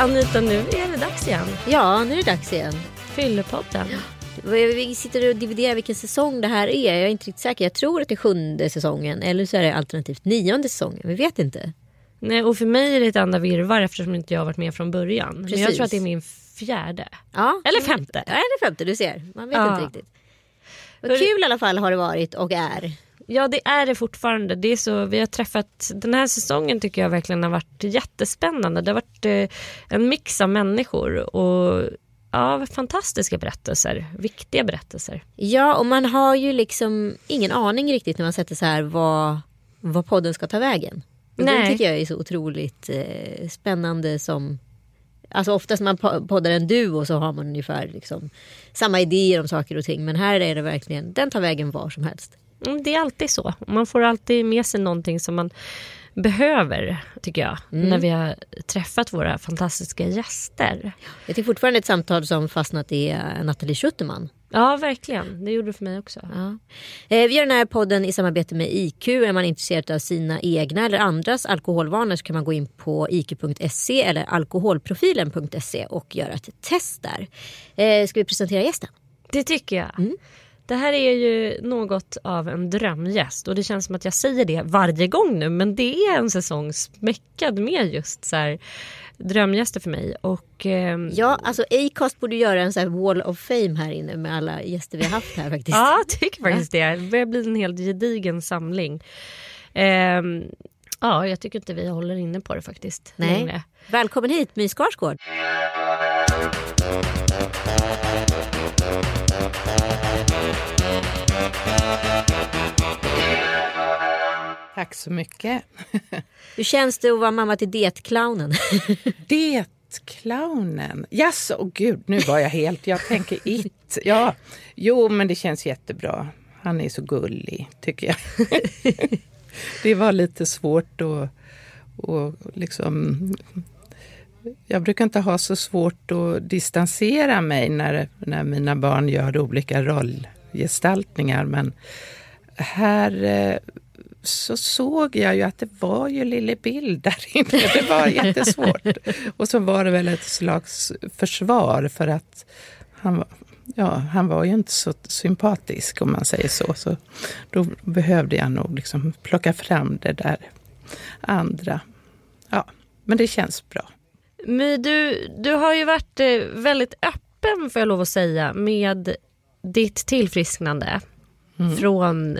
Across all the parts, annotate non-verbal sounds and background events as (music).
Anita, nu är det dags igen. Ja, nu är det dags igen. Fyllepodden. Vi sitter och dividerar vilken säsong det här är. Jag är inte riktigt säker. Jag tror att det är sjunde säsongen. Eller så är det alternativt nionde säsongen. Vi vet inte. Nej, och för mig är det ett enda virrvarr eftersom inte jag har varit med från början. Precis. Men jag tror att det är min fjärde. Ja. Eller femte. Ja, eller femte. Du ser. Man vet ja. inte riktigt. Vad kul i alla fall har det varit och är. Ja det är det fortfarande. Det är så, vi har träffat, den här säsongen tycker jag verkligen har varit jättespännande. Det har varit eh, en mix av människor och ja, fantastiska berättelser. Viktiga berättelser. Ja och man har ju liksom ingen aning riktigt när man sätter så här vad, vad podden ska ta vägen. Och Nej. Det tycker jag är så otroligt eh, spännande som Alltså oftast när man poddar en duo så har man ungefär liksom samma idéer om saker och ting. Men här är det verkligen, den tar vägen var som helst. Mm, det är alltid så. Man får alltid med sig någonting som man behöver, tycker jag, mm. när vi har träffat våra fantastiska gäster. Jag tycker fortfarande ett samtal som fastnat i uh, Nathalie Schuterman. Ja, verkligen. Det gjorde det för mig också. Ja. Eh, vi gör den här podden i samarbete med IQ. Är man intresserad av sina egna eller andras alkoholvanor så kan man gå in på iq.se eller alkoholprofilen.se och göra ett test där. Eh, ska vi presentera gästen? Det tycker jag. Mm. Det här är ju något av en drömgäst och det känns som att jag säger det varje gång nu men det är en säsong smäckad med just så här drömgäster för mig. Och, eh, ja, alltså Acast borde göra en så wall of fame här inne med alla gäster vi har haft här faktiskt. ja, jag tycker faktiskt det. Det börjar bli en helt gedigen samling. Eh, ja, jag tycker inte vi håller inne på det faktiskt. Nej. Längre. Välkommen hit My Skarsgård. Tack så mycket. (laughs) Hur känns det att vara mamma till det-clownen? (laughs) Det-clownen? Jaså, oh, gud, nu var jag helt... Jag tänker it. Ja, jo, men det känns jättebra. Han är så gullig, tycker jag. (laughs) det var lite svårt att... Och liksom, jag brukar inte ha så svårt att distansera mig när, när mina barn gör olika rollgestaltningar. Men här eh, så såg jag ju att det var ju lille Bill där inne. (laughs) Det var jättesvårt. Och så var det väl ett slags försvar för att han var, ja, han var ju inte så sympatisk om man säger så. Så då behövde jag nog liksom plocka fram det där andra. Ja, men det känns bra. My, du, du har ju varit eh, väldigt öppen, får jag lov att säga, med ditt tillfrisknande mm. från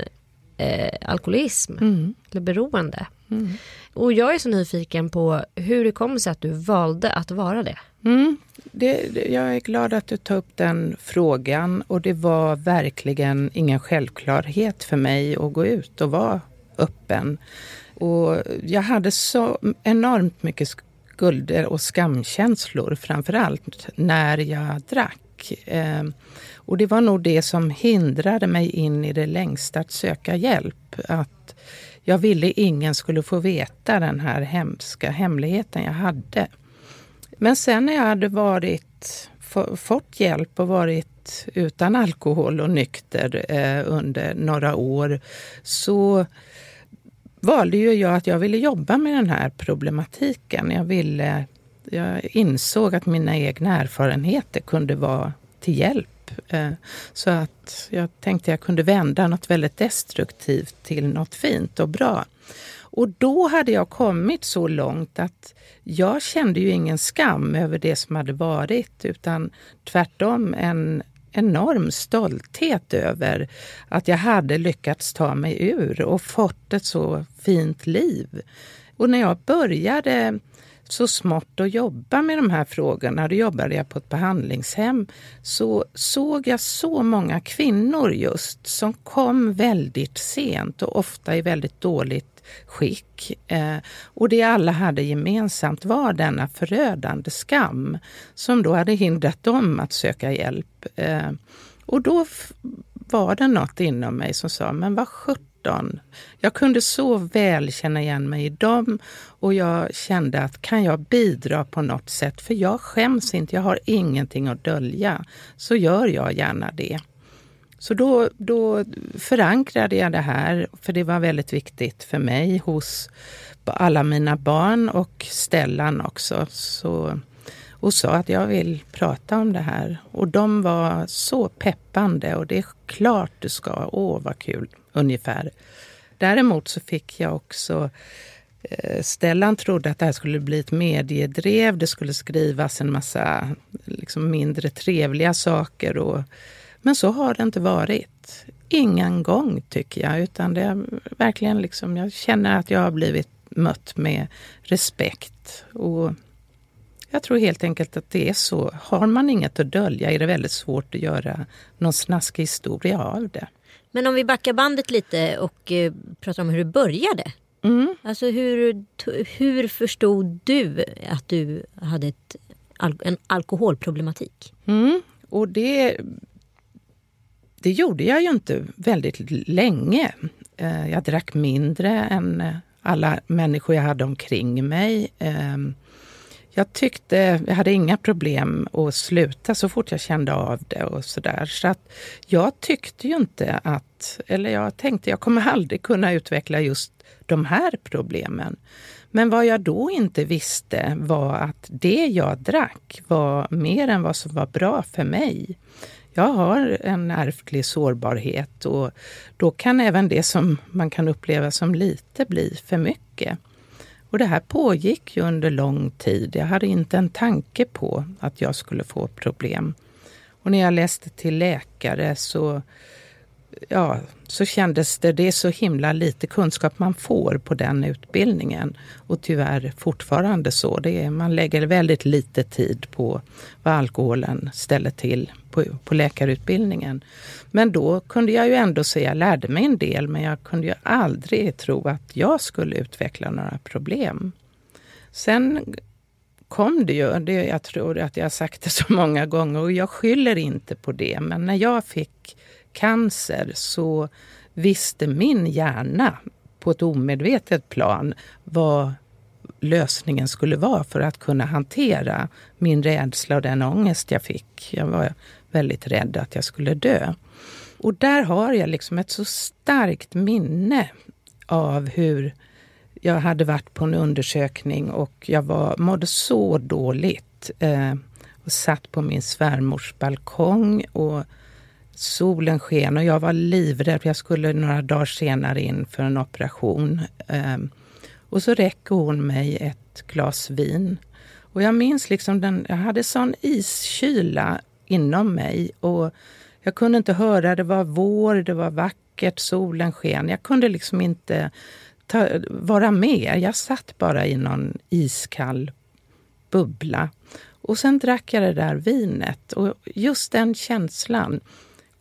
eh, alkoholism mm. eller beroende. Mm. Och jag är så nyfiken på hur det kommer sig att du valde att vara det. Mm. det. Jag är glad att du tar upp den frågan och det var verkligen ingen självklarhet för mig att gå ut och vara öppen. Och jag hade så enormt mycket skulder och skamkänslor framför allt när jag drack. Eh, och det var nog det som hindrade mig in i det längsta att söka hjälp. Att jag ville ingen skulle få veta den här hemska hemligheten jag hade. Men sen när jag hade varit, fått hjälp och varit utan alkohol och nykter eh, under några år så valde ju jag att jag ville jobba med den här problematiken. Jag, ville, jag insåg att mina egna erfarenheter kunde vara till hjälp eh, så att jag tänkte jag kunde vända något väldigt destruktivt till något fint och bra. Och då hade jag kommit så långt att jag kände ju ingen skam över det som hade varit utan tvärtom en enorm stolthet över att jag hade lyckats ta mig ur och fått ett så fint liv. Och när jag började så smått att jobba med de här frågorna, då jobbade jag på ett behandlingshem, så såg jag så många kvinnor just som kom väldigt sent och ofta i väldigt dåligt skick. Eh, och det alla hade gemensamt var denna förödande skam som då hade hindrat dem att söka hjälp. Eh, och då var det något inom mig som sa, men vad sjutton. Jag kunde så väl känna igen mig i dem och jag kände att kan jag bidra på något sätt, för jag skäms inte, jag har ingenting att dölja, så gör jag gärna det. Så då, då förankrade jag det här, för det var väldigt viktigt för mig hos alla mina barn och Stellan också. Så, och sa att jag vill prata om det här. Och de var så peppande och det är klart du ska. Åh, vad kul, ungefär. Däremot så fick jag också eh, Stellan trodde att det här skulle bli ett mediedrev. Det skulle skrivas en massa liksom, mindre trevliga saker. Och, men så har det inte varit. Ingen gång tycker jag. Utan det är verkligen liksom, jag känner att jag har blivit mött med respekt. Och jag tror helt enkelt att det är så. Har man inget att dölja är det väldigt svårt att göra någon snaskig historia av det. Men om vi backar bandet lite och eh, pratar om hur det började. Mm. Alltså hur, hur förstod du att du hade ett, en alkoholproblematik? Mm. Och det, det gjorde jag ju inte väldigt länge. Eh, jag drack mindre än alla människor jag hade omkring mig. Jag tyckte, jag hade inga problem att sluta så fort jag kände av det och sådär. Så att jag tyckte ju inte att, eller jag tänkte jag kommer aldrig kunna utveckla just de här problemen. Men vad jag då inte visste var att det jag drack var mer än vad som var bra för mig. Jag har en ärftlig sårbarhet och då kan även det som man kan uppleva som lite bli för mycket. Och det här pågick ju under lång tid. Jag hade inte en tanke på att jag skulle få problem. Och när jag läste till läkare så ja, så kändes det, det är så himla lite kunskap man får på den utbildningen. Och tyvärr fortfarande så. Det är, man lägger väldigt lite tid på vad alkoholen ställer till på, på läkarutbildningen. Men då kunde jag ju ändå säga, jag lärde mig en del, men jag kunde ju aldrig tro att jag skulle utveckla några problem. Sen kom det ju, det, jag tror att jag har sagt det så många gånger och jag skyller inte på det, men när jag fick cancer så visste min hjärna på ett omedvetet plan vad lösningen skulle vara för att kunna hantera min rädsla och den ångest jag fick. Jag var väldigt rädd att jag skulle dö. Och där har jag liksom ett så starkt minne av hur jag hade varit på en undersökning och jag var, mådde så dåligt. Eh, och satt på min svärmors balkong och Solen sken och jag var livrädd. Jag skulle några dagar senare in för en operation. Ehm, och så räcker hon mig ett glas vin. Och jag minns liksom den, jag hade sån iskyla inom mig och jag kunde inte höra, det var vår, det var vackert, solen sken. Jag kunde liksom inte ta, vara med. Jag satt bara i någon iskall bubbla. Och sen drack jag det där vinet och just den känslan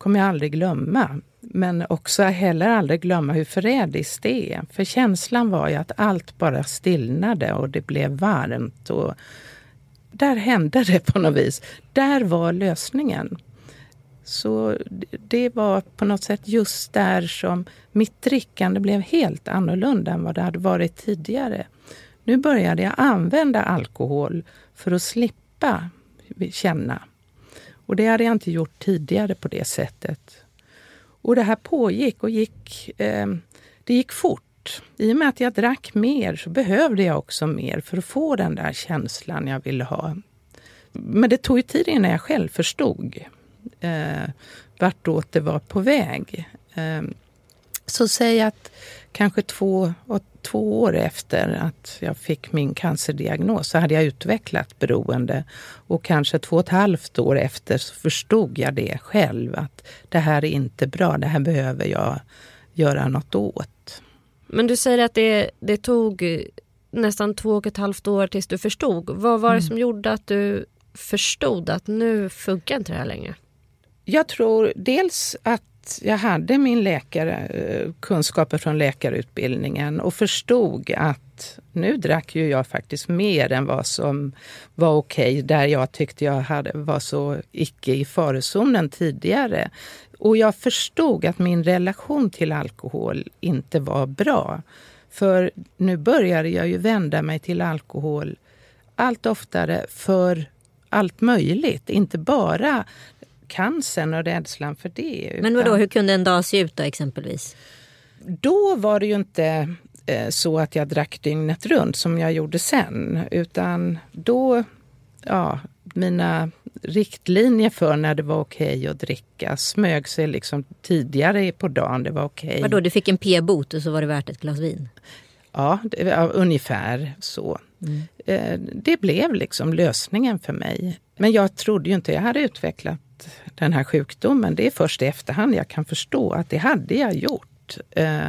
kommer jag aldrig glömma. Men också heller aldrig glömma hur förrädiskt det är. För känslan var ju att allt bara stillnade och det blev varmt. Och där hände det på något vis. Där var lösningen. Så det var på något sätt just där som mitt drickande blev helt annorlunda än vad det hade varit tidigare. Nu började jag använda alkohol för att slippa känna och det hade jag inte gjort tidigare på det sättet. Och det här pågick och gick, eh, det gick fort. I och med att jag drack mer så behövde jag också mer för att få den där känslan jag ville ha. Men det tog ju tid innan jag själv förstod eh, vartåt det var på väg. Eh, så säg att kanske två, två år efter att jag fick min cancerdiagnos så hade jag utvecklat beroende. Och kanske två och ett halvt år efter så förstod jag det själv att det här är inte bra, det här behöver jag göra något åt. Men du säger att det, det tog nästan två och ett halvt år tills du förstod. Vad var det mm. som gjorde att du förstod att nu funkar inte det här längre? Jag tror dels att jag hade min läkare, eh, kunskaper från läkarutbildningen och förstod att nu drack ju jag faktiskt mer än vad som var okej, okay, där jag tyckte jag hade, var så icke i farozonen tidigare. Och jag förstod att min relation till alkohol inte var bra. För nu började jag ju vända mig till alkohol allt oftare för allt möjligt, inte bara cancern och rädslan för det. Men vadå, hur kunde en dag se ut då exempelvis? Då var det ju inte eh, så att jag drack dygnet runt som jag gjorde sen. Utan då, ja, mina riktlinjer för när det var okej okay att dricka smög sig liksom tidigare på dagen. Det var okej. Okay. Vadå, du fick en p-bot och så var det värt ett glas vin? Ja, det var ungefär så. Mm. Eh, det blev liksom lösningen för mig. Men jag trodde ju inte jag hade utvecklat den här sjukdomen. Det är först i efterhand jag kan förstå att det hade jag gjort. Eh,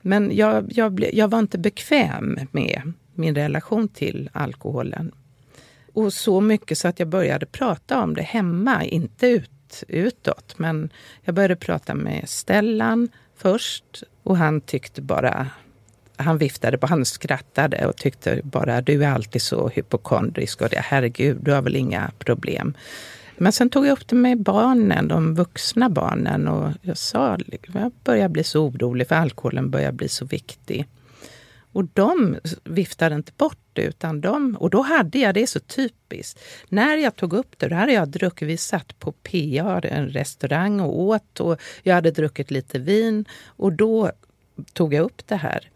men jag, jag, ble, jag var inte bekväm med min relation till alkoholen. Och så mycket så att jag började prata om det hemma, inte ut, utåt. Men jag började prata med Stellan först och han tyckte bara han viftade på, han skrattade och tyckte bara du är alltid så hypokondrisk och det, herregud, du har väl inga problem. Men sen tog jag upp det med barnen, de vuxna barnen och jag sa, jag börjar bli så orolig för alkoholen börjar bli så viktig. Och de viftade inte bort det, utan de, och då hade jag, det är så typiskt, när jag tog upp det, då hade jag druckit, vi satt på PA, en restaurang och åt och jag hade druckit lite vin och då tog jag upp det här.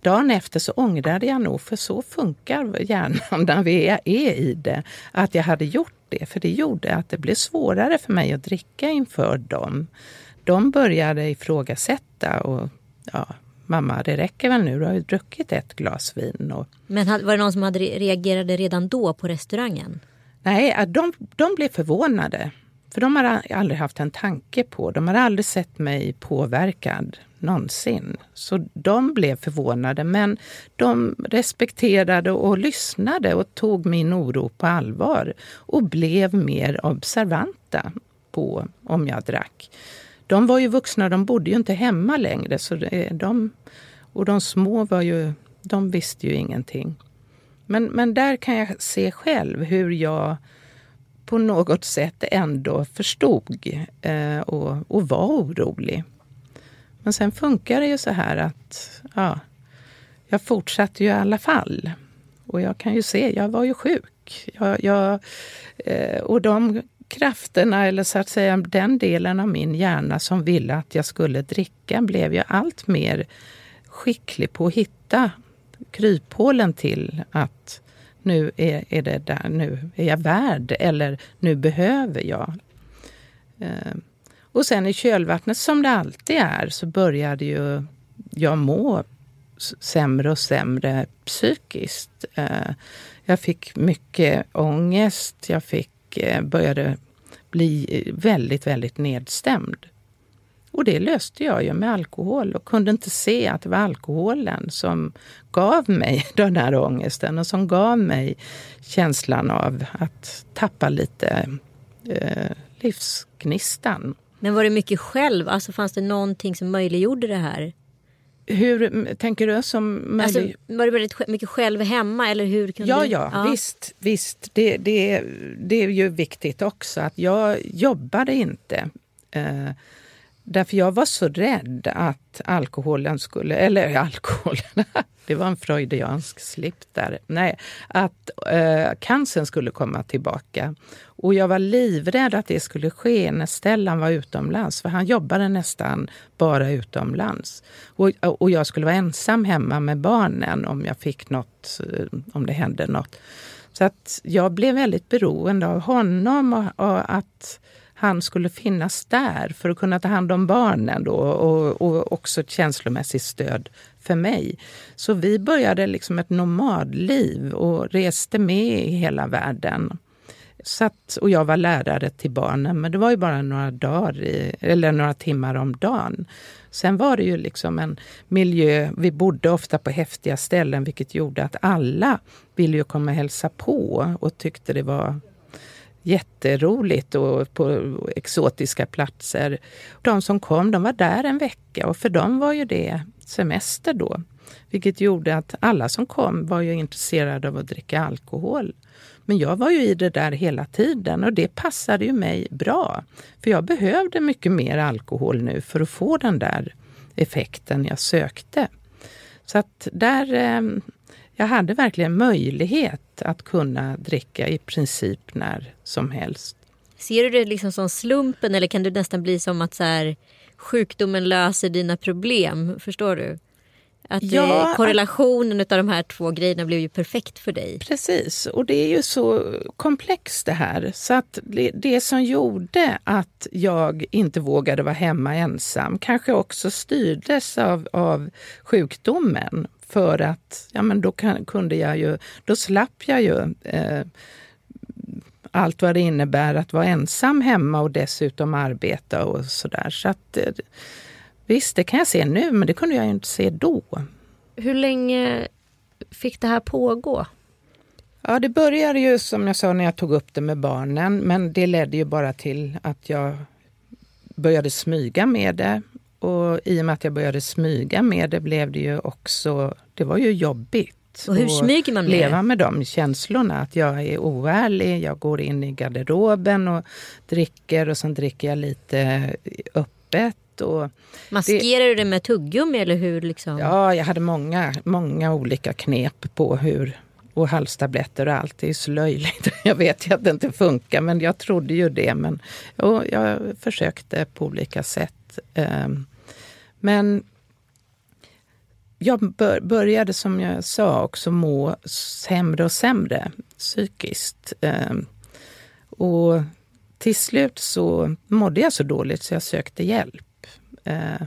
Dagen efter så ångrade jag nog, för så funkar hjärnan (laughs) när vi är, är i det, att jag hade gjort det. För det gjorde att det blev svårare för mig att dricka inför dem. De började ifrågasätta och ja, mamma, det räcker väl nu, du har ju druckit ett glas vin. Och... Men var det någon som hade reagerade redan då på restaurangen? Nej, de, de blev förvånade. För de har aldrig haft en tanke på, de har aldrig sett mig påverkad någonsin. Så de blev förvånade, men de respekterade och lyssnade och tog min oro på allvar och blev mer observanta på om jag drack. De var ju vuxna, de bodde ju inte hemma längre. Så de, och de små var ju, de visste ju ingenting. Men, men där kan jag se själv hur jag på något sätt ändå förstod eh, och, och var orolig. Men sen funkar det ju så här att ja, jag fortsatte ju i alla fall. Och jag kan ju se, jag var ju sjuk. Jag, jag eh, och de krafterna, eller så att säga den delen av min hjärna som ville att jag skulle dricka blev ju allt mer skicklig på att hitta kryphålen till att nu är, är det där, nu är jag värd eller nu behöver jag. Eh, och sen i kölvattnet, som det alltid är, så började ju jag må sämre och sämre psykiskt. Eh, jag fick mycket ångest, jag fick, eh, började bli eh, väldigt, väldigt nedstämd. Och det löste jag ju med alkohol och kunde inte se att det var alkoholen som gav mig (laughs) den här ångesten och som gav mig känslan av att tappa lite eh, livsgnistan. Men var det mycket själv? Alltså fanns det någonting som möjliggjorde det här? Hur tänker du? Som alltså, var det väldigt mycket själv hemma? Eller hur kunde ja, du? ja, ja, visst. visst. Det, det, det är ju viktigt också att jag jobbade inte. Eh, Därför jag var så rädd att alkoholen skulle, eller (laughs) alkoholen, det var en freudiansk slip där. Nej, att eh, cancern skulle komma tillbaka. Och jag var livrädd att det skulle ske när Stellan var utomlands, för han jobbade nästan bara utomlands. Och, och jag skulle vara ensam hemma med barnen om jag fick något, eh, om det hände något. Så att jag blev väldigt beroende av honom och, och att han skulle finnas där för att kunna ta hand om barnen då, och, och också ett känslomässigt stöd för mig. Så vi började liksom ett nomadliv och reste med i hela världen. Så att, och jag var lärare till barnen, men det var ju bara några dagar i, eller några timmar om dagen. Sen var det ju liksom en miljö, vi bodde ofta på häftiga ställen vilket gjorde att alla ville ju komma och hälsa på och tyckte det var jätteroligt och på exotiska platser. De som kom de var där en vecka och för dem var ju det semester då. Vilket gjorde att alla som kom var ju intresserade av att dricka alkohol. Men jag var ju i det där hela tiden och det passade ju mig bra. För jag behövde mycket mer alkohol nu för att få den där effekten jag sökte. Så att där, eh, jag hade verkligen möjlighet att kunna dricka i princip när som helst. Ser du det liksom som slumpen eller kan det nästan bli som att så här, sjukdomen löser dina problem? Förstår du? Att ja, korrelationen av de här två grejerna blev ju perfekt för dig. Precis, och det är ju så komplext det här. Så att det, det som gjorde att jag inte vågade vara hemma ensam kanske också styrdes av, av sjukdomen. För att ja, men då kan, kunde jag ju, då slapp jag ju eh, allt vad det innebär att vara ensam hemma och dessutom arbeta och sådär. Så att eh, Visst, det kan jag se nu, men det kunde jag inte se då. Hur länge fick det här pågå? Ja, det började ju som jag sa när jag tog upp det med barnen, men det ledde ju bara till att jag började smyga med det. Och i och med att jag började smyga med det blev det ju också, det var ju jobbigt. Och hur smyger man med Leva med de känslorna, att jag är oärlig, jag går in i garderoben och dricker och sen dricker jag lite öppet och Maskerar det, du det med tuggummi eller hur? Liksom? Ja, jag hade många, många olika knep på hur och halstabletter och allt. Det är så löjligt. (laughs) Jag vet ju att det inte funkar, men jag trodde ju det. Men och jag försökte på olika sätt. Ehm, men jag började, som jag sa, också må sämre och sämre psykiskt. Ehm, och till slut så mådde jag så dåligt så jag sökte hjälp. Eh,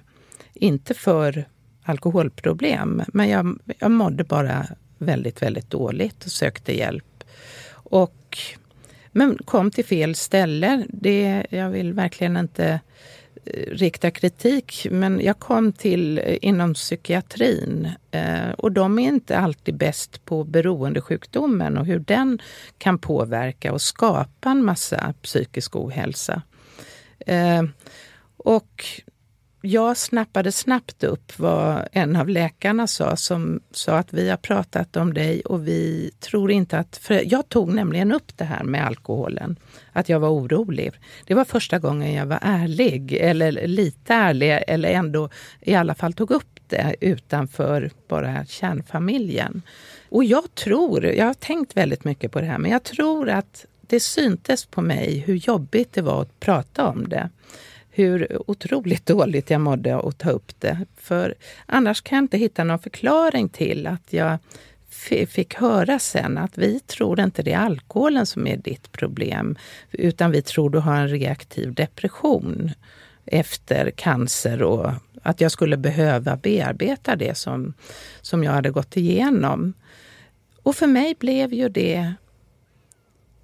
inte för alkoholproblem, men jag, jag mådde bara väldigt, väldigt dåligt och sökte hjälp. Och, men kom till fel ställe. Det, jag vill verkligen inte eh, Eh, rikta kritik, men jag kom till eh, inom psykiatrin eh, och de är inte alltid bäst på beroendesjukdomen och hur den kan påverka och skapa en massa psykisk ohälsa. Och jag snappade snabbt upp vad en av läkarna sa som sa att vi har pratat om dig och vi tror inte att... För jag tog nämligen upp det här med alkoholen, att jag var orolig. Det var första gången jag var ärlig, eller lite ärlig, eller ändå i alla fall tog upp det utanför bara kärnfamiljen. Och jag tror, jag har tänkt väldigt mycket på det här, men jag tror att det syntes på mig hur jobbigt det var att prata om det hur otroligt dåligt jag mådde att ta upp det. För annars kan jag inte hitta någon förklaring till att jag fick höra sen att vi tror inte det är alkoholen som är ditt problem, utan vi tror du har en reaktiv depression efter cancer och att jag skulle behöva bearbeta det som, som jag hade gått igenom. Och för mig blev ju det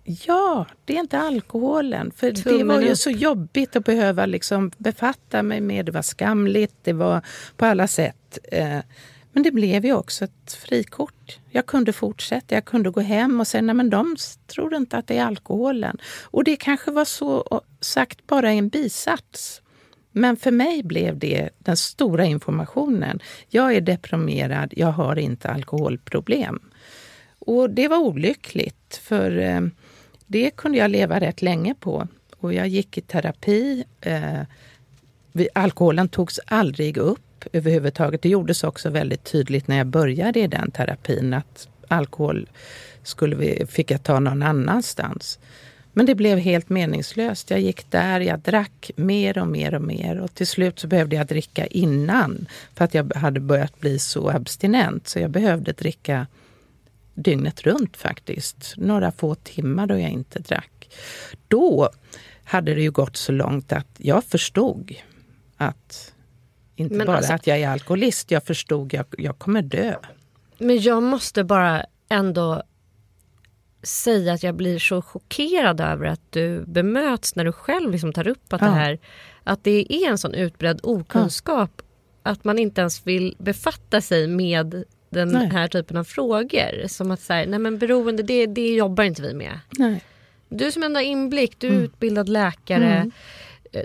Ja, det är inte alkoholen. För Tummen det var ju upp. så jobbigt att behöva liksom befatta mig med. Det var skamligt, det var på alla sätt. Eh, men det blev ju också ett frikort. Jag kunde fortsätta, jag kunde gå hem och säga nej men de tror inte att det är alkoholen. Och det kanske var så sagt bara i en bisats. Men för mig blev det den stora informationen. Jag är deprimerad, jag har inte alkoholproblem. Och det var olyckligt för eh, det kunde jag leva rätt länge på. Och jag gick i terapi. Eh, alkoholen togs aldrig upp överhuvudtaget. Det gjordes också väldigt tydligt när jag började i den terapin att alkohol skulle vi, fick jag ta någon annanstans. Men det blev helt meningslöst. Jag gick där, jag drack mer och mer och mer och till slut så behövde jag dricka innan för att jag hade börjat bli så abstinent så jag behövde dricka dygnet runt faktiskt. Några få timmar då jag inte drack. Då hade det ju gått så långt att jag förstod att inte men bara alltså, att jag är alkoholist, jag förstod att jag, jag kommer dö. Men jag måste bara ändå säga att jag blir så chockerad över att du bemöts när du själv liksom tar upp att, ja. det här, att det är en sån utbredd okunskap ja. att man inte ens vill befatta sig med den nej. här typen av frågor. Som att så här, nej men beroende, det, det jobbar inte vi med. Nej. Du som ändå har inblick, du är mm. utbildad läkare. Mm.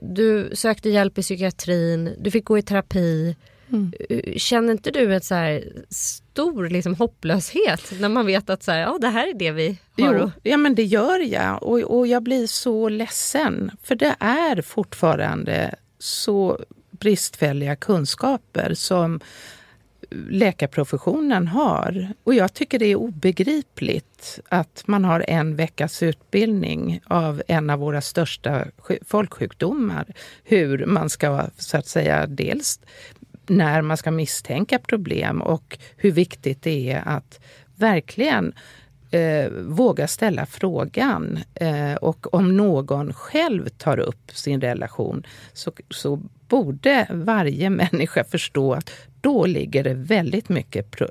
Du sökte hjälp i psykiatrin, du fick gå i terapi. Mm. Känner inte du ett så här stor liksom, hopplöshet när man vet att så här, ja, det här är det vi har? Jo, ja, men det gör jag och, och jag blir så ledsen. För det är fortfarande så bristfälliga kunskaper som läkarprofessionen har. Och jag tycker det är obegripligt att man har en veckas utbildning av en av våra största folksjukdomar. Hur man ska, så att säga, dels när man ska misstänka problem och hur viktigt det är att verkligen eh, våga ställa frågan. Eh, och om någon själv tar upp sin relation så, så borde varje människa förstå att då ligger det väldigt mycket eh,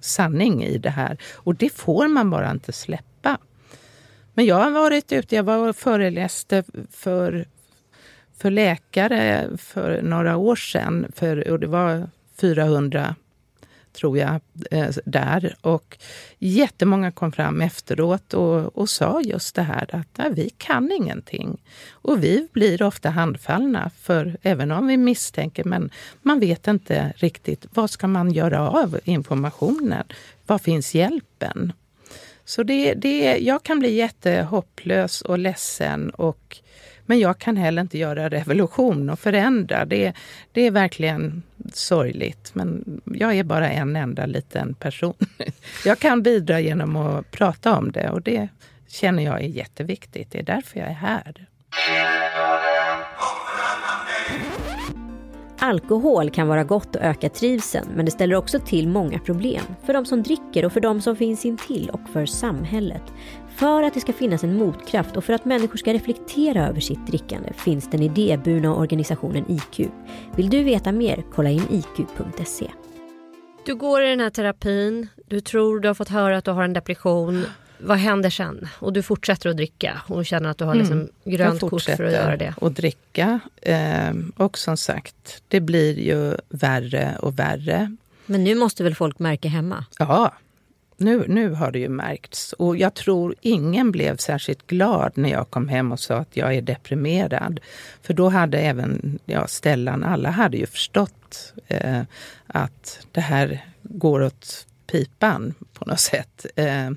sanning i det här. Och det får man bara inte släppa. Men jag har varit ute, jag var och föreläste för, för läkare för några år sedan. För, och det var 400 tror jag, eh, där. Och jättemånga kom fram efteråt och, och sa just det här att nej, vi kan ingenting. Och vi blir ofta handfallna, för även om vi misstänker, men man vet inte riktigt vad ska man göra av informationen? Var finns hjälpen? Så det, det, jag kan bli jättehopplös och ledsen och men jag kan heller inte göra revolution och förändra. Det, det är verkligen sorgligt. Men jag är bara en enda liten person. (laughs) Jag kan bidra genom att prata om det och det känner jag är jätteviktigt. Det är därför jag är här. Alkohol kan vara gott och öka trivseln men det ställer också till många problem. För de som dricker och för de som finns intill och för samhället. För att det ska finnas en motkraft och för att människor ska reflektera över sitt drickande finns den idéburna organisationen IQ. Vill du veta mer? Kolla in iq.se. Du går i den här terapin, du tror du har fått höra att du har en depression. Vad händer sen? Och du fortsätter att dricka och känner att du har liksom mm. grönt kort för att göra det. Jag att dricka. Ehm, och som sagt, det blir ju värre och värre. Men nu måste väl folk märka hemma? Ja, nu, nu har det ju märkts. Och jag tror ingen blev särskilt glad när jag kom hem och sa att jag är deprimerad. För då hade även ja, Stellan, alla hade ju förstått eh, att det här går åt pipan på något sätt. Eh,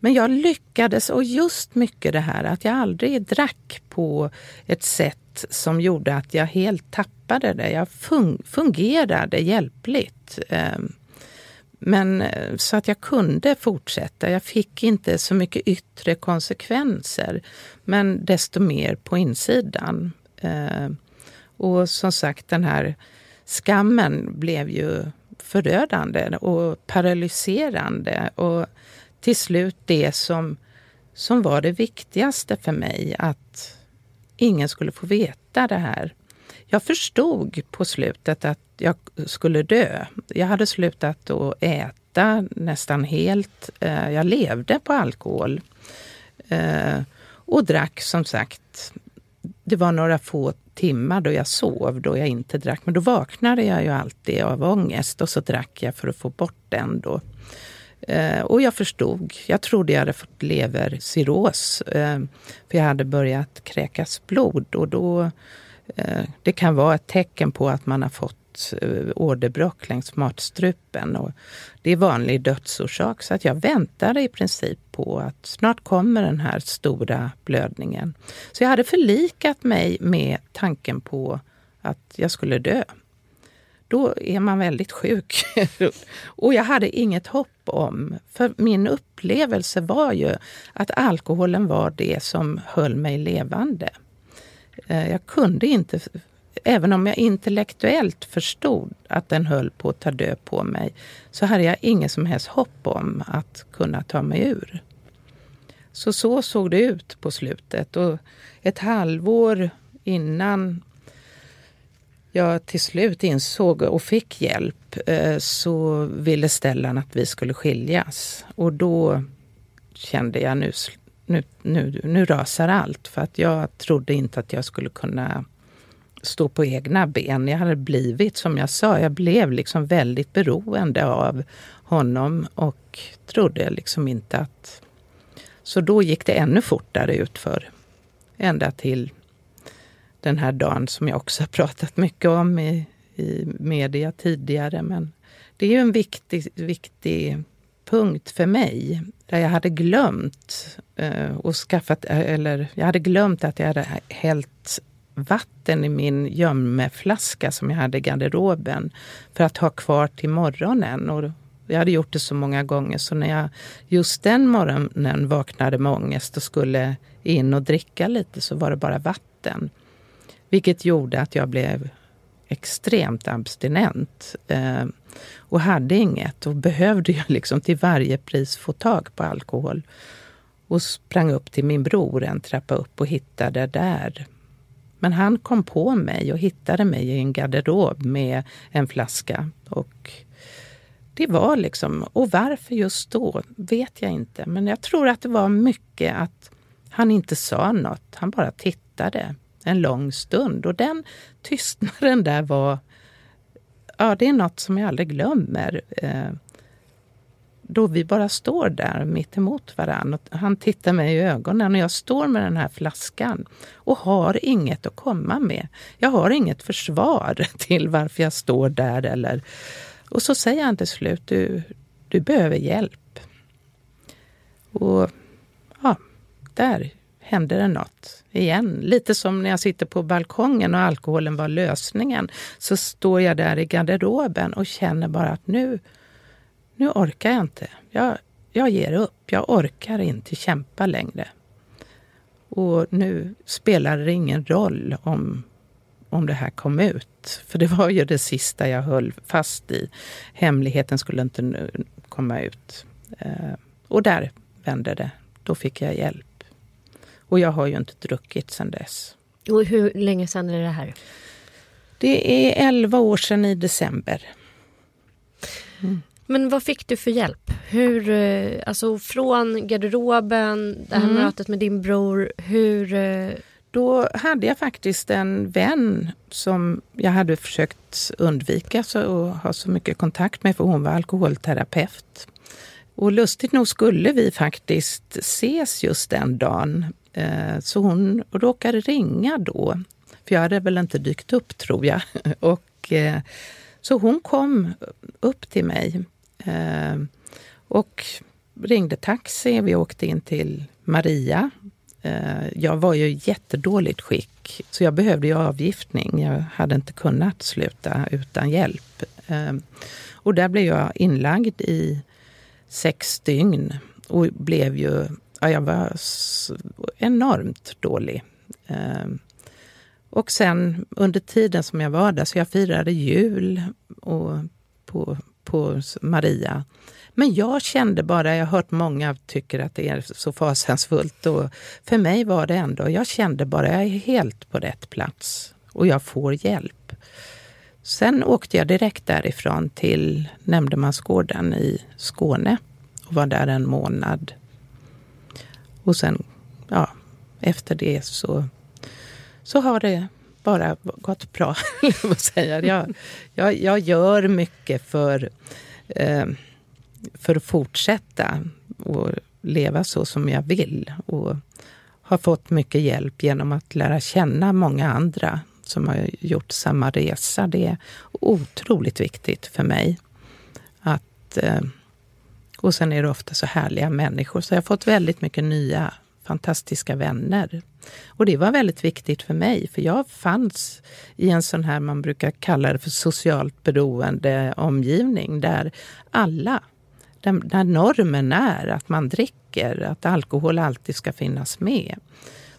men jag lyckades, och just mycket det här att jag aldrig drack på ett sätt som gjorde att jag helt tappade det. Jag fun fungerade hjälpligt. Eh, men eh, så att jag kunde fortsätta. Jag fick inte så mycket yttre konsekvenser, men desto mer på insidan. Eh, och som sagt, den här skammen blev ju förödande och paralyserande. Och till slut det som, som var det viktigaste för mig, att ingen skulle få veta det här. Jag förstod på slutet att jag skulle dö. Jag hade slutat att äta nästan helt. Eh, jag levde på alkohol. Eh, och drack som sagt. Det var några få timmar då jag sov, då jag inte drack. Men då vaknade jag ju alltid av ångest och så drack jag för att få bort den. Då. Eh, och jag förstod. Jag trodde jag hade fått levercirros. Eh, för jag hade börjat kräkas blod och då Eh, det kan vara ett tecken på att man har fått eh, åderbråck längs matstrupen. Och det är vanlig dödsorsak. Så att jag väntade i princip på att snart kommer den här stora blödningen. Så jag hade förlikat mig med tanken på att jag skulle dö. Då är man väldigt sjuk. (laughs) och jag hade inget hopp om, för min upplevelse var ju att alkoholen var det som höll mig levande. Eh, jag kunde inte, även om jag intellektuellt förstod att den höll på att ta död på mig, så hade jag inget som helst hopp om att kunna ta mig ur. Så så såg det ut på slutet. Och ett halvår innan jag till slut insåg och fick hjälp eh, så ville Stellan att vi skulle skiljas. Och då kände jag nu nu, nu, nu rasar allt. För att jag trodde inte att jag skulle kunna stå på egna ben. Jag hade blivit, som jag sa, jag blev liksom väldigt beroende av honom och trodde liksom inte att... Så då gick det ännu fortare utför. Ända till den här dagen som jag också har pratat mycket om i, i media tidigare. Men det är ju en viktig, viktig punkt för mig. Där jag hade glömt eh, och skaffat, eh, eller jag hade glömt att jag hade hällt vatten i min gömmeflaska som jag hade i garderoben för att ha kvar till morgonen. Och jag hade gjort det så många gånger så när jag just den morgonen vaknade med ångest och skulle in och dricka lite så var det bara vatten. Vilket gjorde att jag blev extremt abstinent. Eh, och hade inget och behövde jag liksom till varje pris få tag på alkohol. Och sprang upp till min bror en trappa upp och hittade där. Men han kom på mig och hittade mig i en garderob med en flaska. Och det var liksom, och varför just då vet jag inte. Men jag tror att det var mycket att han inte sa något. Han bara tittade en lång stund. Och den tystnaden där var... Ja, det är något som jag aldrig glömmer. Eh, då vi bara står där mitt emot varandra. Han tittar mig i ögonen och jag står med den här flaskan och har inget att komma med. Jag har inget försvar (laughs) till varför jag står där. Eller... Och så säger han till slut, du, du behöver hjälp. Och ja, där hände det något igen. Lite som när jag sitter på balkongen och alkoholen var lösningen. Så står jag där i garderoben och känner bara att nu, nu orkar jag inte. Jag, jag ger upp. Jag orkar inte kämpa längre. Och nu spelar det ingen roll om, om det här kom ut. För det var ju det sista jag höll fast i. Hemligheten skulle inte komma ut. Eh, och där vände det. Då fick jag hjälp. Och jag har ju inte druckit sedan dess. Och hur länge sedan är det här? Det är 11 år sedan i december. Mm. Men vad fick du för hjälp? Hur, eh, alltså från garderoben, det här mm. mötet med din bror, hur... Eh, Då hade jag faktiskt en vän som jag hade försökt undvika och ha så mycket kontakt med för hon var alkoholterapeut. Och lustigt nog skulle vi faktiskt ses just den dagen. Eh, så hon råkade ringa då. För jag hade väl inte dykt upp, tror jag. (laughs) Och, eh, så hon kom upp till mig eh, och ringde taxi. Vi åkte in till Maria. Eh, jag var ju i jättedåligt skick, så jag behövde ju avgiftning. Jag hade inte kunnat sluta utan hjälp. Eh, och där blev jag inlagd i sex dygn och blev ju ja, jag var enormt dålig. Ehm, och sen under tiden som jag var där, så jag firade jul och på, på Maria. Men jag kände bara, jag har hört många tycker att det är så fasansfullt. Och för mig var det ändå, jag kände bara, jag är helt på rätt plats och jag får hjälp. Sen åkte jag direkt därifrån till Nämndemansgården i Skåne och var där en månad. Och sen, ja, efter det så, så har det bara gått bra. (laughs) jag, jag, jag gör mycket för, eh, för att fortsätta och leva så som jag vill. Och har fått mycket hjälp genom att lära känna många andra som har gjort samma resa. Det är otroligt viktigt för mig. Att eh, och sen är det ofta så härliga människor. Så jag har fått väldigt mycket nya fantastiska vänner. Och det var väldigt viktigt för mig, för jag fanns i en sån här, man brukar kalla det för socialt beroende omgivning, där alla, där normen är att man dricker, att alkohol alltid ska finnas med.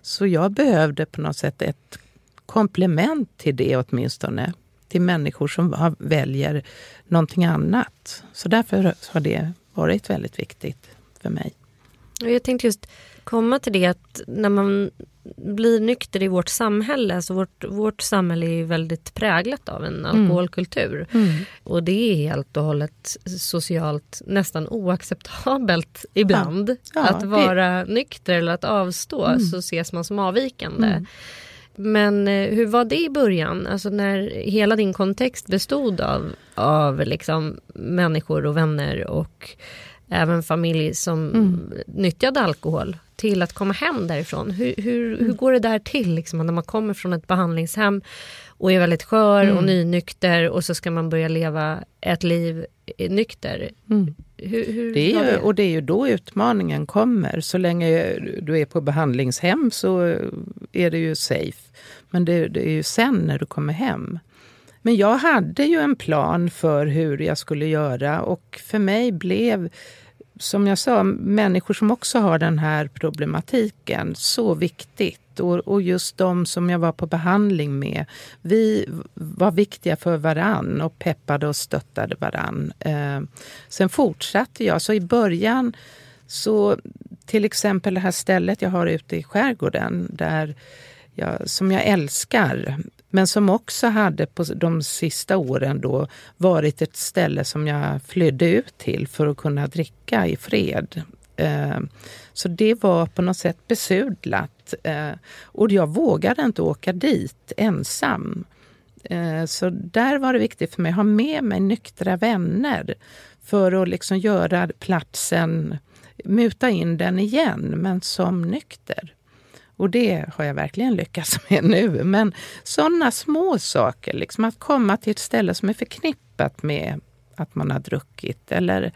Så jag behövde på något sätt ett komplement till det åtminstone. Till människor som väljer någonting annat. Så därför har det varit väldigt viktigt för mig. Jag tänkte just komma till det att när man blir nykter i vårt samhälle, alltså vårt, vårt samhälle är väldigt präglat av en mm. alkoholkultur. Mm. Och det är helt och hållet socialt nästan oacceptabelt ibland. Ja. Ja, att vara det... nykter eller att avstå mm. så ses man som avvikande. Men eh, hur var det i början? Alltså när hela din kontext bestod av, av liksom människor och vänner och även familj som mm. nyttjade alkohol till att komma hem därifrån. Hur, hur, hur mm. går det där till liksom, när man kommer från ett behandlingshem och är väldigt skör mm. och nynykter och så ska man börja leva ett liv nykter. Mm. Hur, hur det är ju, och det är ju då utmaningen kommer. Så länge du är på behandlingshem så är det ju safe. Men det, det är ju sen när du kommer hem. Men jag hade ju en plan för hur jag skulle göra och för mig blev som jag sa, människor som också har den här problematiken så viktigt. Och, och, just de som jag var på behandling med. Vi var viktiga för varann och peppade och stöttade varann. Eh, sen fortsatte jag. Så i början, så till exempel det här stället jag har ute i skärgården där jag, som jag älskar. Men som också hade på de sista åren då varit ett ställe som jag flydde ut till för att kunna dricka i fred. Eh, så det var på något sätt besudlat. Eh, och jag vågade inte åka dit ensam. Eh, så där var det viktigt för mig att ha med mig nyktra vänner för att liksom göra platsen, muta in den igen, men som nykter. Och det har jag verkligen lyckats (laughs) med nu. Men sådana små saker, liksom att komma till ett ställe som är förknippat med att man har druckit. Eller,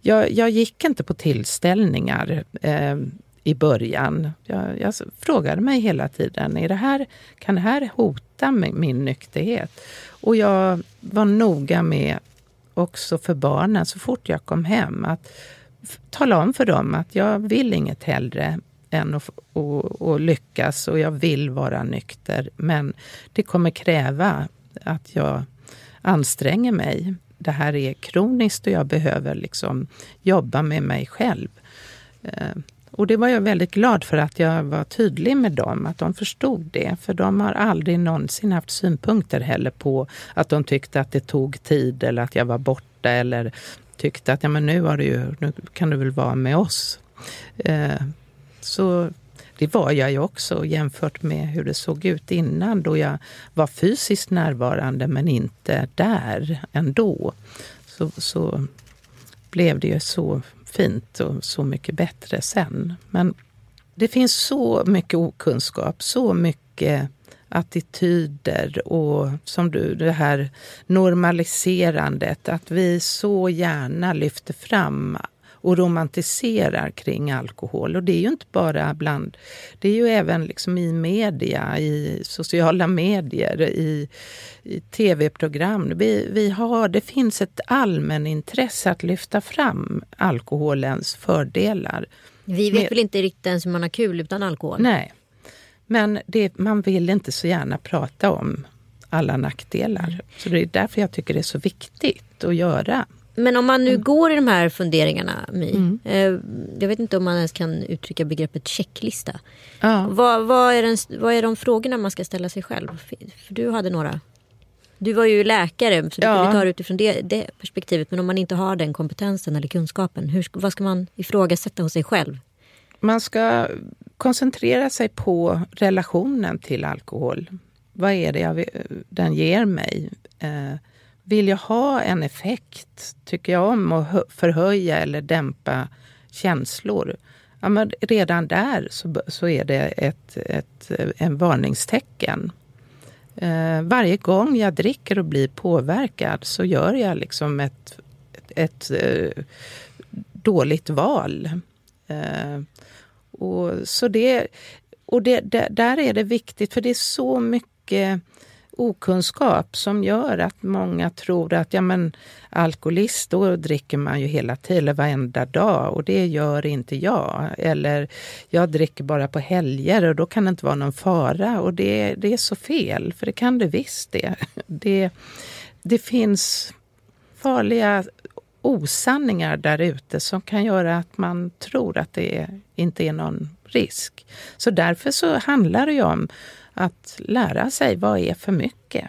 jag, jag gick inte på tillställningar eh, i början. Jag, jag, frågade mig hela tiden, är det här, kan det här hota min nykterhet? Och jag var noga med, också för barnen, så fort jag kom hem, att tala om för dem att jag vill inget hellre än att och, och lyckas och jag vill vara nykter. Men det kommer kräva att jag anstränger mig. Det här är kroniskt och jag behöver liksom jobba med mig själv. Eh, och det var jag väldigt glad för att jag var tydlig med dem, att de förstod det. För de har aldrig någonsin haft synpunkter heller på att de tyckte att det tog tid eller att jag var borta eller tyckte att ja, men nu, har du ju, nu kan du väl vara med oss. Eh, så det var jag ju också jämfört med hur det såg ut innan då jag var fysiskt närvarande men inte där ändå. Så, så blev det ju så fint och så mycket bättre sen. Men det finns så mycket okunskap, så mycket attityder och som du, det här normaliserandet. Att vi så gärna lyfter fram och romantiserar kring alkohol. Och det är ju inte bara bland... Det är ju även liksom i media, i sociala medier, i, i tv-program. Vi, vi har, det finns ett allmänintresse att lyfta fram alkoholens fördelar. Vi vet Men, väl inte riktigt ens hur man har kul utan alkohol? Nej. Men det, man vill inte så gärna prata om alla nackdelar. Så det är därför jag tycker det är så viktigt att göra men om man nu mm. går i de här funderingarna, My. Mm. Eh, jag vet inte om man ens kan uttrycka begreppet checklista. Ja. Vad, vad, är den, vad är de frågorna man ska ställa sig själv? För du hade några. Du var ju läkare, så du ja. kunde ta det utifrån det, det, perspektivet. Men om man inte har den kompetensen eller kunskapen, hur, vad ska man ifrågasätta hos sig själv? Man ska koncentrera sig på relationen till alkohol. Vad är det jag, den ger mig? Eh, vill jag ha en effekt, tycker jag om att förhöja eller dämpa känslor, ja, men redan där så, så är det ett, ett eh, en varningstecken. Eh, varje gång jag dricker och blir påverkad så gör jag liksom ett, ett, ett eh, dåligt val. Eh, och så det, och det, det, där är det viktigt, för det är så mycket okunskap som gör att många tror att ja, men, alkoholist, då dricker man ju hela tiden, varenda dag och det gör inte jag. Eller jag dricker bara på helger och då kan det inte vara någon fara. Och det, det är så fel, för det kan det visst det. Det, det finns farliga osanningar där ute som kan göra att man tror att det inte är någon risk. Så därför så handlar det ju om att lära sig vad är för mycket?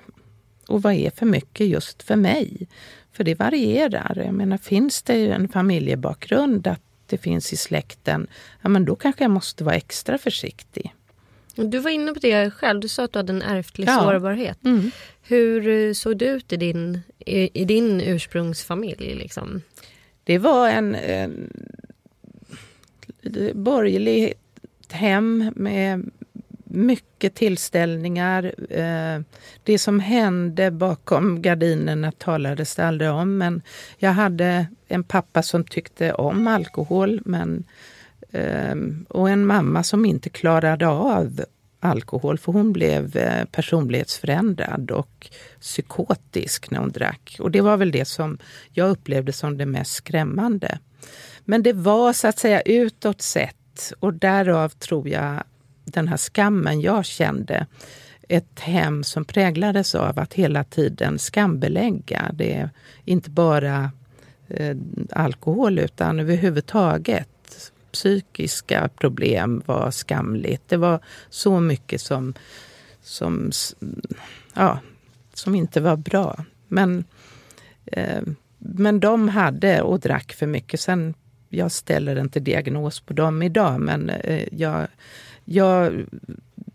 Och vad är för mycket just för mig? För det varierar. Jag menar, finns det en familjebakgrund, att det finns i släkten, ja men då kanske jag måste vara extra försiktig. Du var inne på det själv, du sa att du hade en ärftlig ja. sårbarhet. Mm. Hur eh, såg det ut i din, i, i din ursprungsfamilj? Liksom? Det var en, en borgerligt hem med mycket tillställningar. Eh, det som hände bakom gardinerna talades det aldrig om. Men jag hade en pappa som tyckte om alkohol men, ehm, och en mamma som inte klarade av alkohol för hon blev eh, personlighetsförändrad och psykotisk när hon drack. Och det var väl det som jag upplevde som det mest skrämmande. Men det var så att säga utåt sett och därav tror jag den här skammen jag kände. Ett hem som präglades av att hela tiden skambelägga. Det är inte bara eh, alkohol utan överhuvudtaget psykiska problem var skamligt. Det var så mycket som, som, ja, som inte var bra. Men, eh, men de hade och drack för mycket. Sen, jag ställer inte diagnos på dem idag, men eh, jag, jag,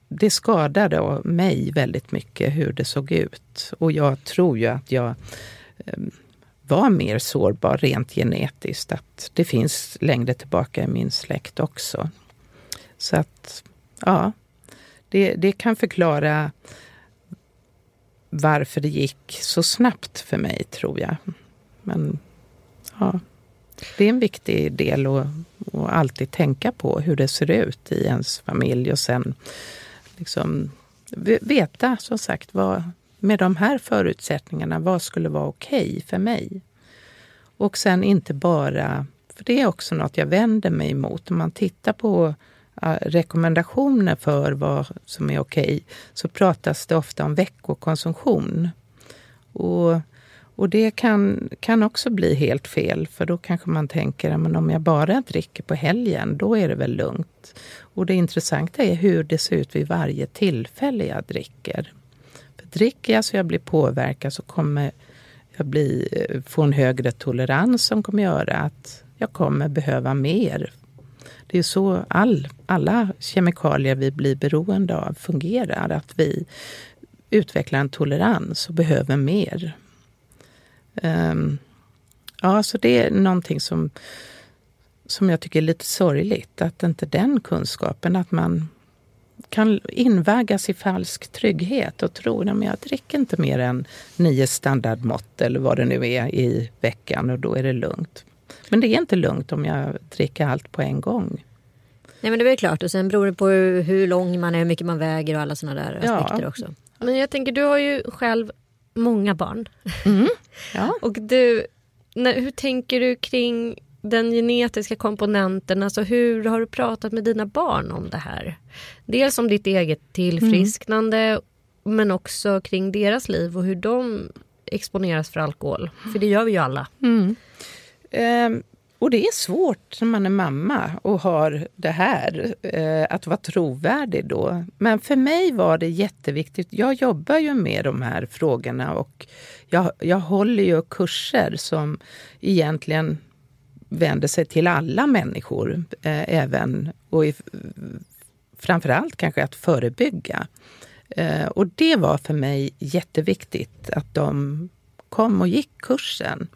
det skadade mig väldigt mycket hur det såg ut. Och jag tror ju att jag ehm, var mer sårbar rent genetiskt. Att det finns längre tillbaka i min släkt också. Så att, ja, det, det kan förklara varför det gick så snabbt för mig, tror jag. Men ja, det är en viktig del att, att alltid tänka på hur det ser ut i ens familj och sen liksom veta, som sagt, vad, med de här förutsättningarna, vad skulle vara okej okay för mig? Och sen inte bara, för det är också något jag vänder mig emot, om man tittar på rekommendationer för vad som är okej, så pratas det ofta om veckokonsumtion. Och, och det kan, kan också bli helt fel, för då kanske man tänker att om jag bara dricker på helgen, då är det väl lugnt. Och det intressanta är hur det ser ut vid varje tillfälle jag dricker. För dricker jag så jag blir påverkad så kommer jag bli, eh, få en högre tolerans som kommer göra att jag kommer behöva mer. Det är så all, alla kemikalier vi blir beroende av fungerar. Att vi utvecklar en tolerans och behöver mer. Um, ja, så det är någonting som, som jag tycker är lite sorgligt. Att inte den kunskapen, att man kan invaggas i falsk trygghet och tro att jag dricker inte mer än nio standardmått eller vad det nu är i veckan och då är det lugnt. Men det är inte lugnt om jag dricker allt på en gång. Nej men det är klart och sen beror det på hur lång man är, hur mycket man väger och alla sådana där aspekter ja. också. Men jag tänker du har ju själv många barn. Mm. (laughs) Ja. och du, när, hur tänker du kring den genetiska komponenten, alltså hur har du pratat med dina barn om det här? Dels om ditt eget tillfrisknande mm. men också kring deras liv och hur de exponeras för alkohol. För det gör vi ju alla. Mm. Um, och det är svårt när man är mamma och har det här, eh, att vara trovärdig då. Men för mig var det jätteviktigt. Jag jobbar ju med de här frågorna och jag, jag håller ju kurser som egentligen vänder sig till alla människor, eh, även och i, framförallt kanske att förebygga. Eh, och det var för mig jätteviktigt att de kom och gick kursen.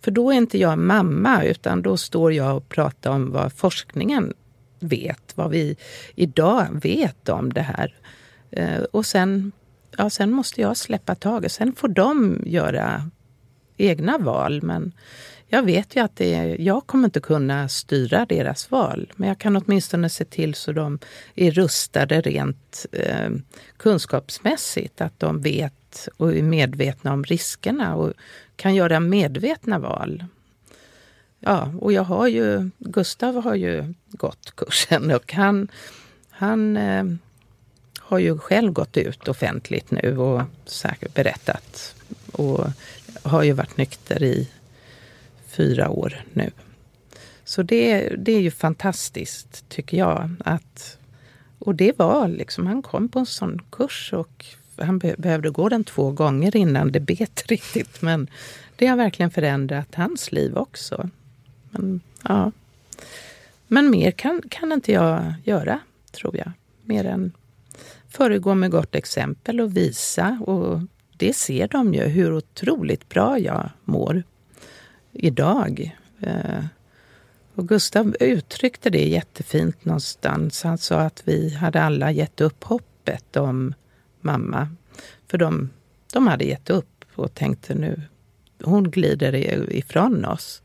För då är inte jag mamma, utan då står jag och pratar om vad forskningen vet, vad vi idag vet om det här. Eh, och sen, ja, sen måste jag släppa taget. Sen får de göra egna val. Men jag vet ju att det är, jag kommer inte kunna styra deras val, men jag kan åtminstone se till så de är rustade rent eh, kunskapsmässigt. Att de vet och är medvetna om riskerna och kan göra medvetna val. Ja, och jag har ju, Gustav har ju gått kursen och han, han eh, har ju själv gått ut offentligt nu och säkert berättat. Och har ju varit nykter i fyra år nu. Så det, det är ju fantastiskt, tycker jag. Att, och det var liksom, han kom på en sån kurs och han be behövde gå den två gånger innan det bet (laughs) riktigt. Men det har verkligen förändrat hans liv också. Men, ja. Men mer kan, kan inte jag göra, tror jag. Mer än föregå med gott exempel och visa. Och det ser de ju, hur otroligt bra jag mår idag. Eh, och Gustav uttryckte det jättefint någonstans. Han sa att vi hade alla gett upp hoppet om mamma. För de, de hade gett upp och tänkte nu, hon glider ifrån oss.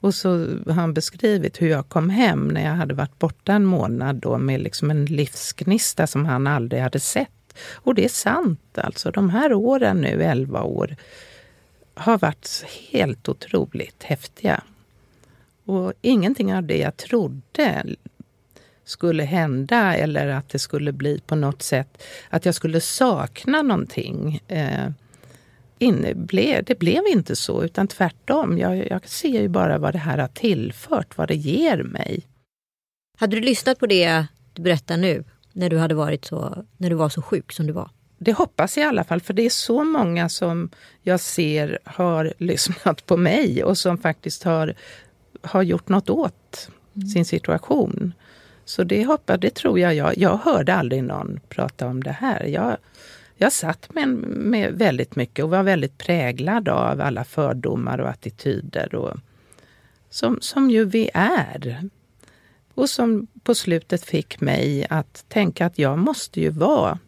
Och så har han beskrivit hur jag kom hem när jag hade varit borta en månad då med liksom en livsgnista som han aldrig hade sett. Och det är sant alltså. De här åren nu, 11 år, har varit helt otroligt häftiga. Och ingenting av det jag trodde skulle hända eller att det skulle bli på något sätt att jag skulle sakna någonting. Eh, inne, ble, det blev inte så, utan tvärtom. Jag, jag ser ju bara vad det här har tillfört, vad det ger mig. Hade du lyssnat på det du berättar nu, när du, hade varit så, när du var så sjuk som du var? Det hoppas jag i alla fall, för det är så många som jag ser har (laughs) lyssnat på mig och som faktiskt har, har gjort något åt mm. sin situation. Så det hoppas, det tror jag, jag. Jag hörde aldrig någon prata om det här. Jag, jag satt med, med väldigt mycket och var väldigt präglad av alla fördomar och attityder. Och, som, som ju vi är. Och som på slutet fick mig att tänka att jag måste ju vara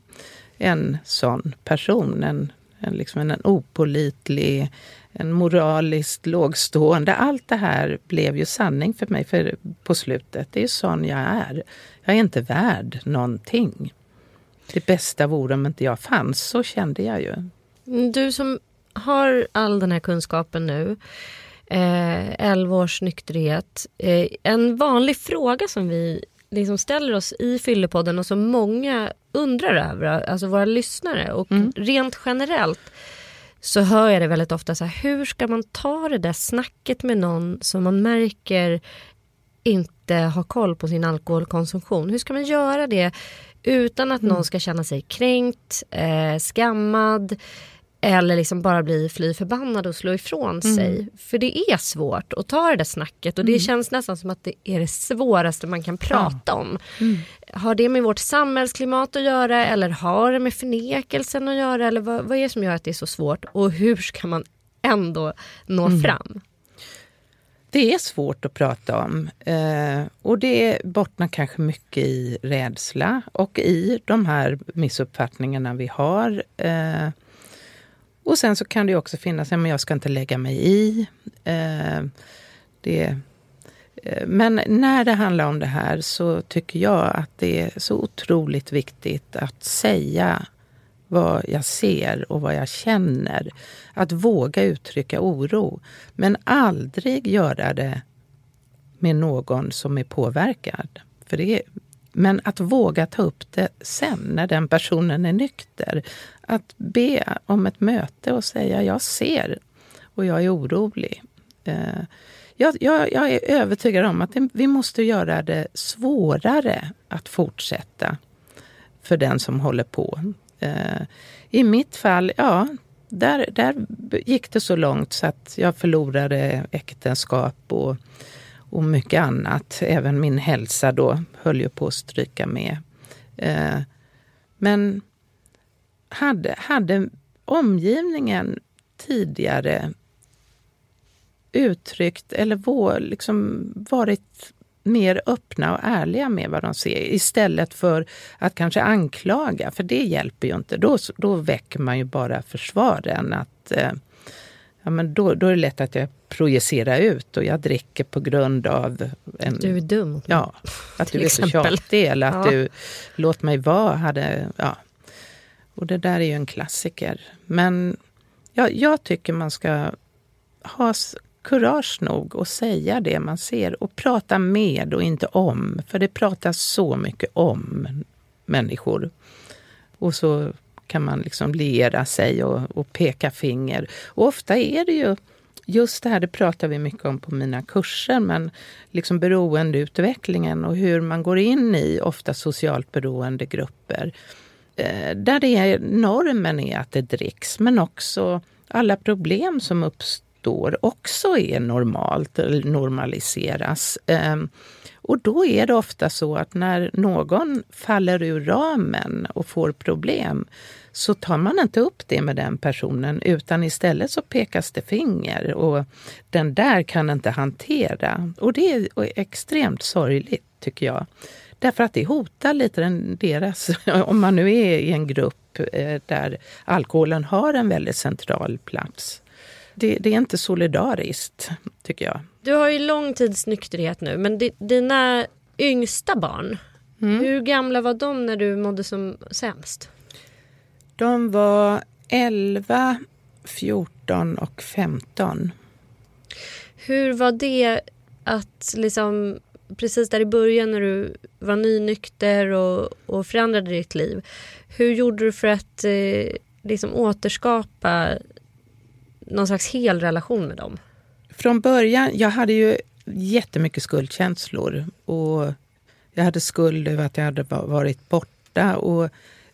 en sån person. En, en, liksom en, en opolitlig, en moraliskt lågstående. Allt det här blev ju sanning för mig för, på slutet. Det är sån jag är. Jag är inte värd någonting. Det bästa vore om inte jag fanns, så kände jag ju. Du som har all den här kunskapen nu, eh, 11 års nykterhet. Eh, en vanlig fråga som vi liksom ställer oss i Fyllepodden och som många undrar över, alltså våra lyssnare och mm. rent generellt så hör jag det väldigt ofta så här, hur ska man ta det där snacket med någon som man märker inte har koll på sin alkoholkonsumtion? Hur ska man göra det utan att mm. någon ska känna sig kränkt, eh, skammad eller liksom bara bli fly förbannad och slå ifrån mm. sig. För det är svårt att ta det där snacket och det mm. känns nästan som att det är det svåraste man kan prata ja. om. Mm. Har det med vårt samhällsklimat att göra eller har det med förnekelsen att göra? Eller vad, vad är det som gör att det är så svårt? Och hur ska man ändå nå mm. fram? Det är svårt att prata om eh, och det bottnar kanske mycket i rädsla och i de här missuppfattningarna vi har. Eh, och sen så kan det också finnas, men jag ska inte lägga mig i. Eh, det, eh, men när det handlar om det här så tycker jag att det är så otroligt viktigt att säga vad jag ser och vad jag känner. Att våga uttrycka oro. Men aldrig göra det med någon som är påverkad. För det är, men att våga ta upp det sen, när den personen är nykter. Att be om ett möte och säga jag ser och jag är orolig. Eh, jag, jag, jag är övertygad om att vi måste göra det svårare att fortsätta för den som håller på. Eh, I mitt fall, ja, där, där gick det så långt så att jag förlorade äktenskap och, och mycket annat. Även min hälsa då höll ju på att stryka med. Eh, men hade, hade omgivningen tidigare uttryckt eller vår, liksom varit mer öppna och ärliga med vad de ser istället för att kanske anklaga, för det hjälper ju inte. Då, då väcker man ju bara försvaren. Att, eh, ja, men då, då är det lätt att jag projicerar ut och jag dricker på grund av... En, du är dum. Ja, att du är så tjatig eller att ja. du låt mig vara. Hade, ja. Och det där är ju en klassiker. Men ja, jag tycker man ska ha kurage nog att säga det man ser och prata med och inte om. För det pratas så mycket om människor. Och så kan man liksom liera sig och, och peka finger. Och ofta är det ju just det här, det pratar vi mycket om på mina kurser, men liksom beroendeutvecklingen och hur man går in i ofta socialt beroende grupper. Eh, där det är, normen är att det dricks, men också alla problem som uppstår också är normalt eller normaliseras. Ehm, och då är det ofta så att när någon faller ur ramen och får problem så tar man inte upp det med den personen utan istället så pekas det finger och den där kan inte hantera. Och det är extremt sorgligt tycker jag. Därför att det hotar lite den, deras, (laughs) om man nu är i en grupp eh, där alkoholen har en väldigt central plats. Det, det, är inte solidariskt, tycker jag. Du har ju lång tids nykterhet nu, men dina yngsta barn, mm. hur gamla var de när du mådde som sämst? De var 11, 14 och 15. Hur var det att liksom precis där i början när du var nynykter och, och förändrade ditt liv. Hur gjorde du för att eh, liksom återskapa någon slags hel relation med dem? Från början, jag hade ju jättemycket skuldkänslor. Och jag hade skuld över att jag hade varit borta. Och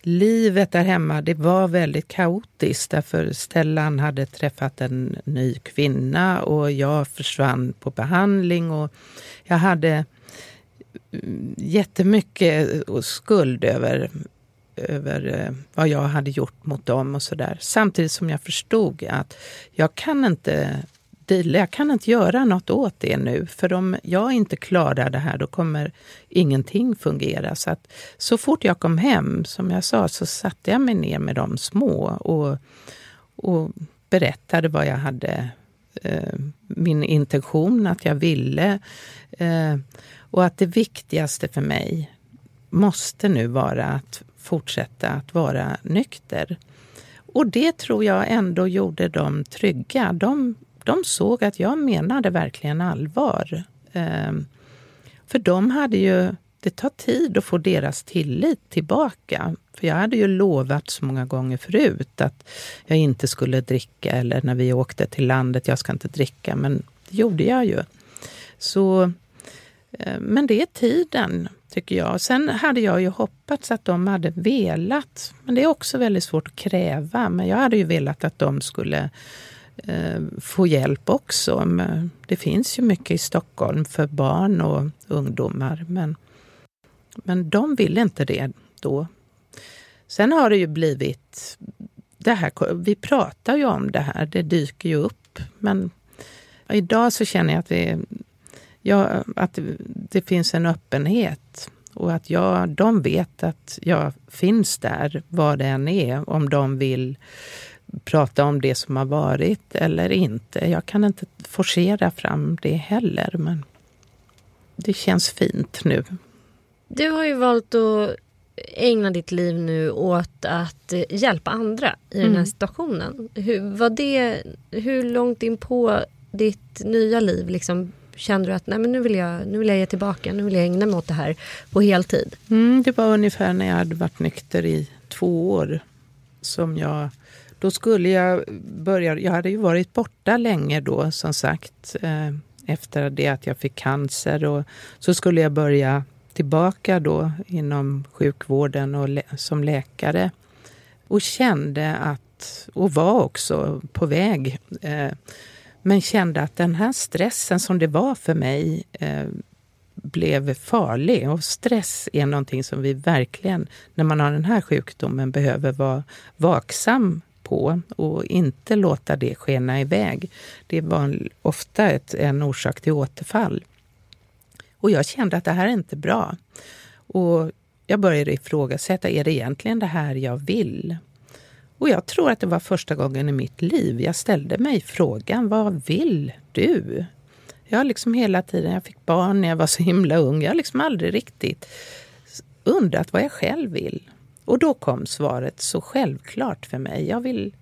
livet där hemma det var väldigt kaotiskt därför Stellan hade träffat en ny kvinna och jag försvann på behandling. och Jag hade mm, jättemycket skuld över, över eh, vad jag hade gjort mot dem och sådär. Samtidigt som jag förstod att jag kan inte deala. Jag kan inte göra något åt det nu, för om jag inte klarar det här då kommer ingenting fungera. Så, att, så fort jag kom hem, som jag sa, så satte jag mig ner med de små och, och berättade vad jag hade, eh, min intention, att jag ville. Eh, och att det viktigaste för mig måste nu vara att fortsätta att vara nykter. Och det tror jag ändå gjorde dem trygga. De de såg att jag menade verkligen allvar. Ehm, för de hade ju, det tar tid att få deras tillit tillbaka. För jag hade ju lovat så många gånger förut att jag inte skulle dricka eller när vi åkte till landet, jag ska inte dricka, men det gjorde jag ju. Så, eh, men det är tiden, tycker jag. Sen hade jag ju hoppats att de hade velat, men det är också väldigt svårt att kräva, men jag hade ju velat att de skulle Eh, Eh, få hjälp också. Det finns ju mycket i Stockholm för barn och ungdomar. Men, men de vill inte det då. Sen har det ju blivit... Det här, vi pratar ju om det här, det dyker ju upp. Men idag så känner jag att, vi, ja, att det finns en öppenhet. Och att jag, de vet att jag finns där, vad det än är, om de vill prata om det som har varit eller inte. Jag kan inte forcera fram det heller, men det känns fint nu. Du har ju valt att ägna ditt liv nu åt att hjälpa andra i mm. den här mm. situationen. Hur, var det, hur långt in på ditt nya liv liksom, kände du att Nej, men nu, vill jag, nu vill jag ge tillbaka, nu vill jag ägna mig åt det här på heltid? Mm, det var ungefär när jag hade varit nykter i två år som jag då skulle jag börja, jag hade ju varit borta länge då som sagt eh, efter det att jag fick cancer och så skulle jag börja tillbaka då inom sjukvården och som läkare. Och kände att, och var också på väg, eh, men kände att den här stressen som det var för mig eh, blev farlig. Och stress är någonting som vi verkligen, när man har den här sjukdomen, behöver vara vaksam på och inte låta det skena iväg. Det var ofta ett, en orsak till återfall. Och jag kände att det här är inte bra. Och jag började ifrågasätta, är det egentligen det här jag vill? Och jag tror att det var första gången i mitt liv jag ställde mig frågan, vad vill du? Jag har liksom hela tiden, jag fick barn när jag var så himla ung, jag har liksom aldrig riktigt undrat vad jag själv vill. Och då kom svaret så självklart för mig. Jag vill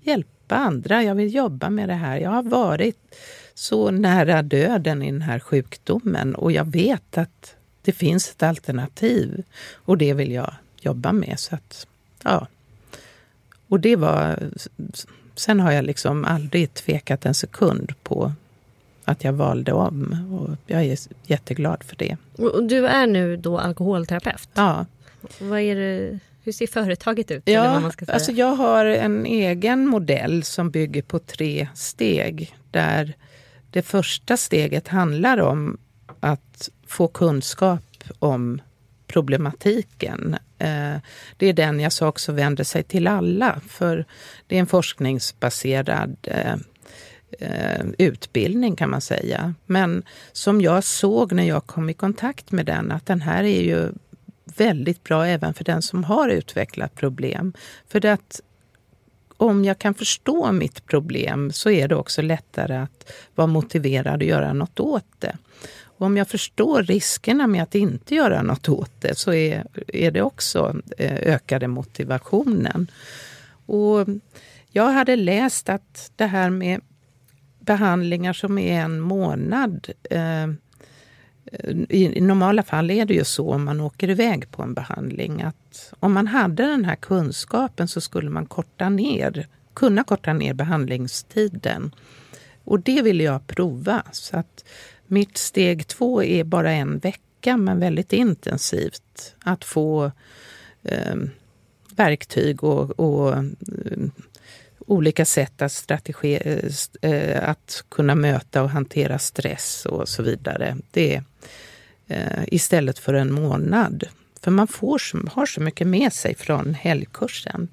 hjälpa andra, jag vill jobba med det här. Jag har varit så nära döden i den här sjukdomen och jag vet att det finns ett alternativ och det vill jag jobba med. Så att, ja. Och det var... Sen har jag liksom aldrig tvekat en sekund på att jag valde om. Och jag är jätteglad för det. Och du är nu då alkoholterapeut? Ja. Vad är det, hur ser företaget ut? Ja, Alltså jag har en egen modell som bygger på tre steg. Där det första steget handlar om att få kunskap om problematiken. Eh, det är den jag sa också vänder sig till alla, för det är en forskningsbaserad eh, eh, utbildning kan man säga. Men som jag såg när jag kom i kontakt med den, att den här är ju väldigt bra även för den som har utvecklat problem. För det att om jag kan förstå mitt problem så är det också lättare att vara motiverad att göra något åt det. Och om jag förstår riskerna med att inte göra något åt det så är, är det också eh, ökade motivationen. Och jag hade läst att det här med behandlingar som är en månad eh, i, normala fall är det ju så om man åker iväg på en behandling att om man hade den här kunskapen så skulle man korta ner, kunna korta ner behandlingstiden. Och det ville jag prova. Så att mitt steg två är bara en vecka men väldigt intensivt. Att få eh, verktyg och, och eh, olika sätt att, strategi, eh, eh, att kunna möta och hantera stress och så vidare. Det eh, istället för en månad. För man får, har så mycket med sig från helgkursen.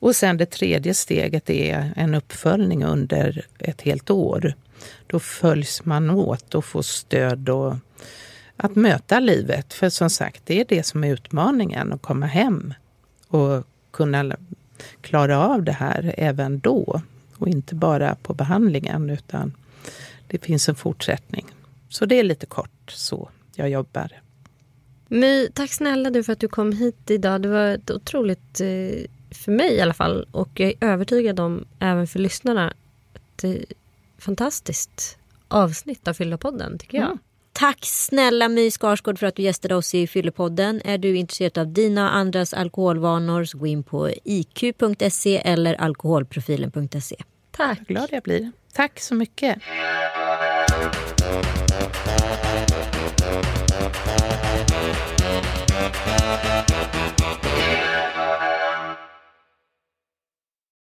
Och sen det tredje steget är en uppföljning under ett helt år. Då följs man åt och får stöd och att möta livet. För som sagt, det är det som är utmaningen, att komma hem och kunna klara av det här även då. Och inte bara på behandlingen, utan det finns en fortsättning. Så det är lite kort så jag jobbar. My, tack snälla du för att du kom hit idag. Det var ett otroligt, eh, för mig i alla fall, och jag är övertygad om även för lyssnarna, ett eh, fantastiskt avsnitt av Fyllopodden tycker jag. Mm. Tack snälla My Skarsgård för att du gästade oss i Fyllepodden. Är du intresserad av dina och andras alkoholvanor så gå in på iq.se eller alkoholprofilen.se. Tack. Vad glad jag blir. Tack så mycket. Bye.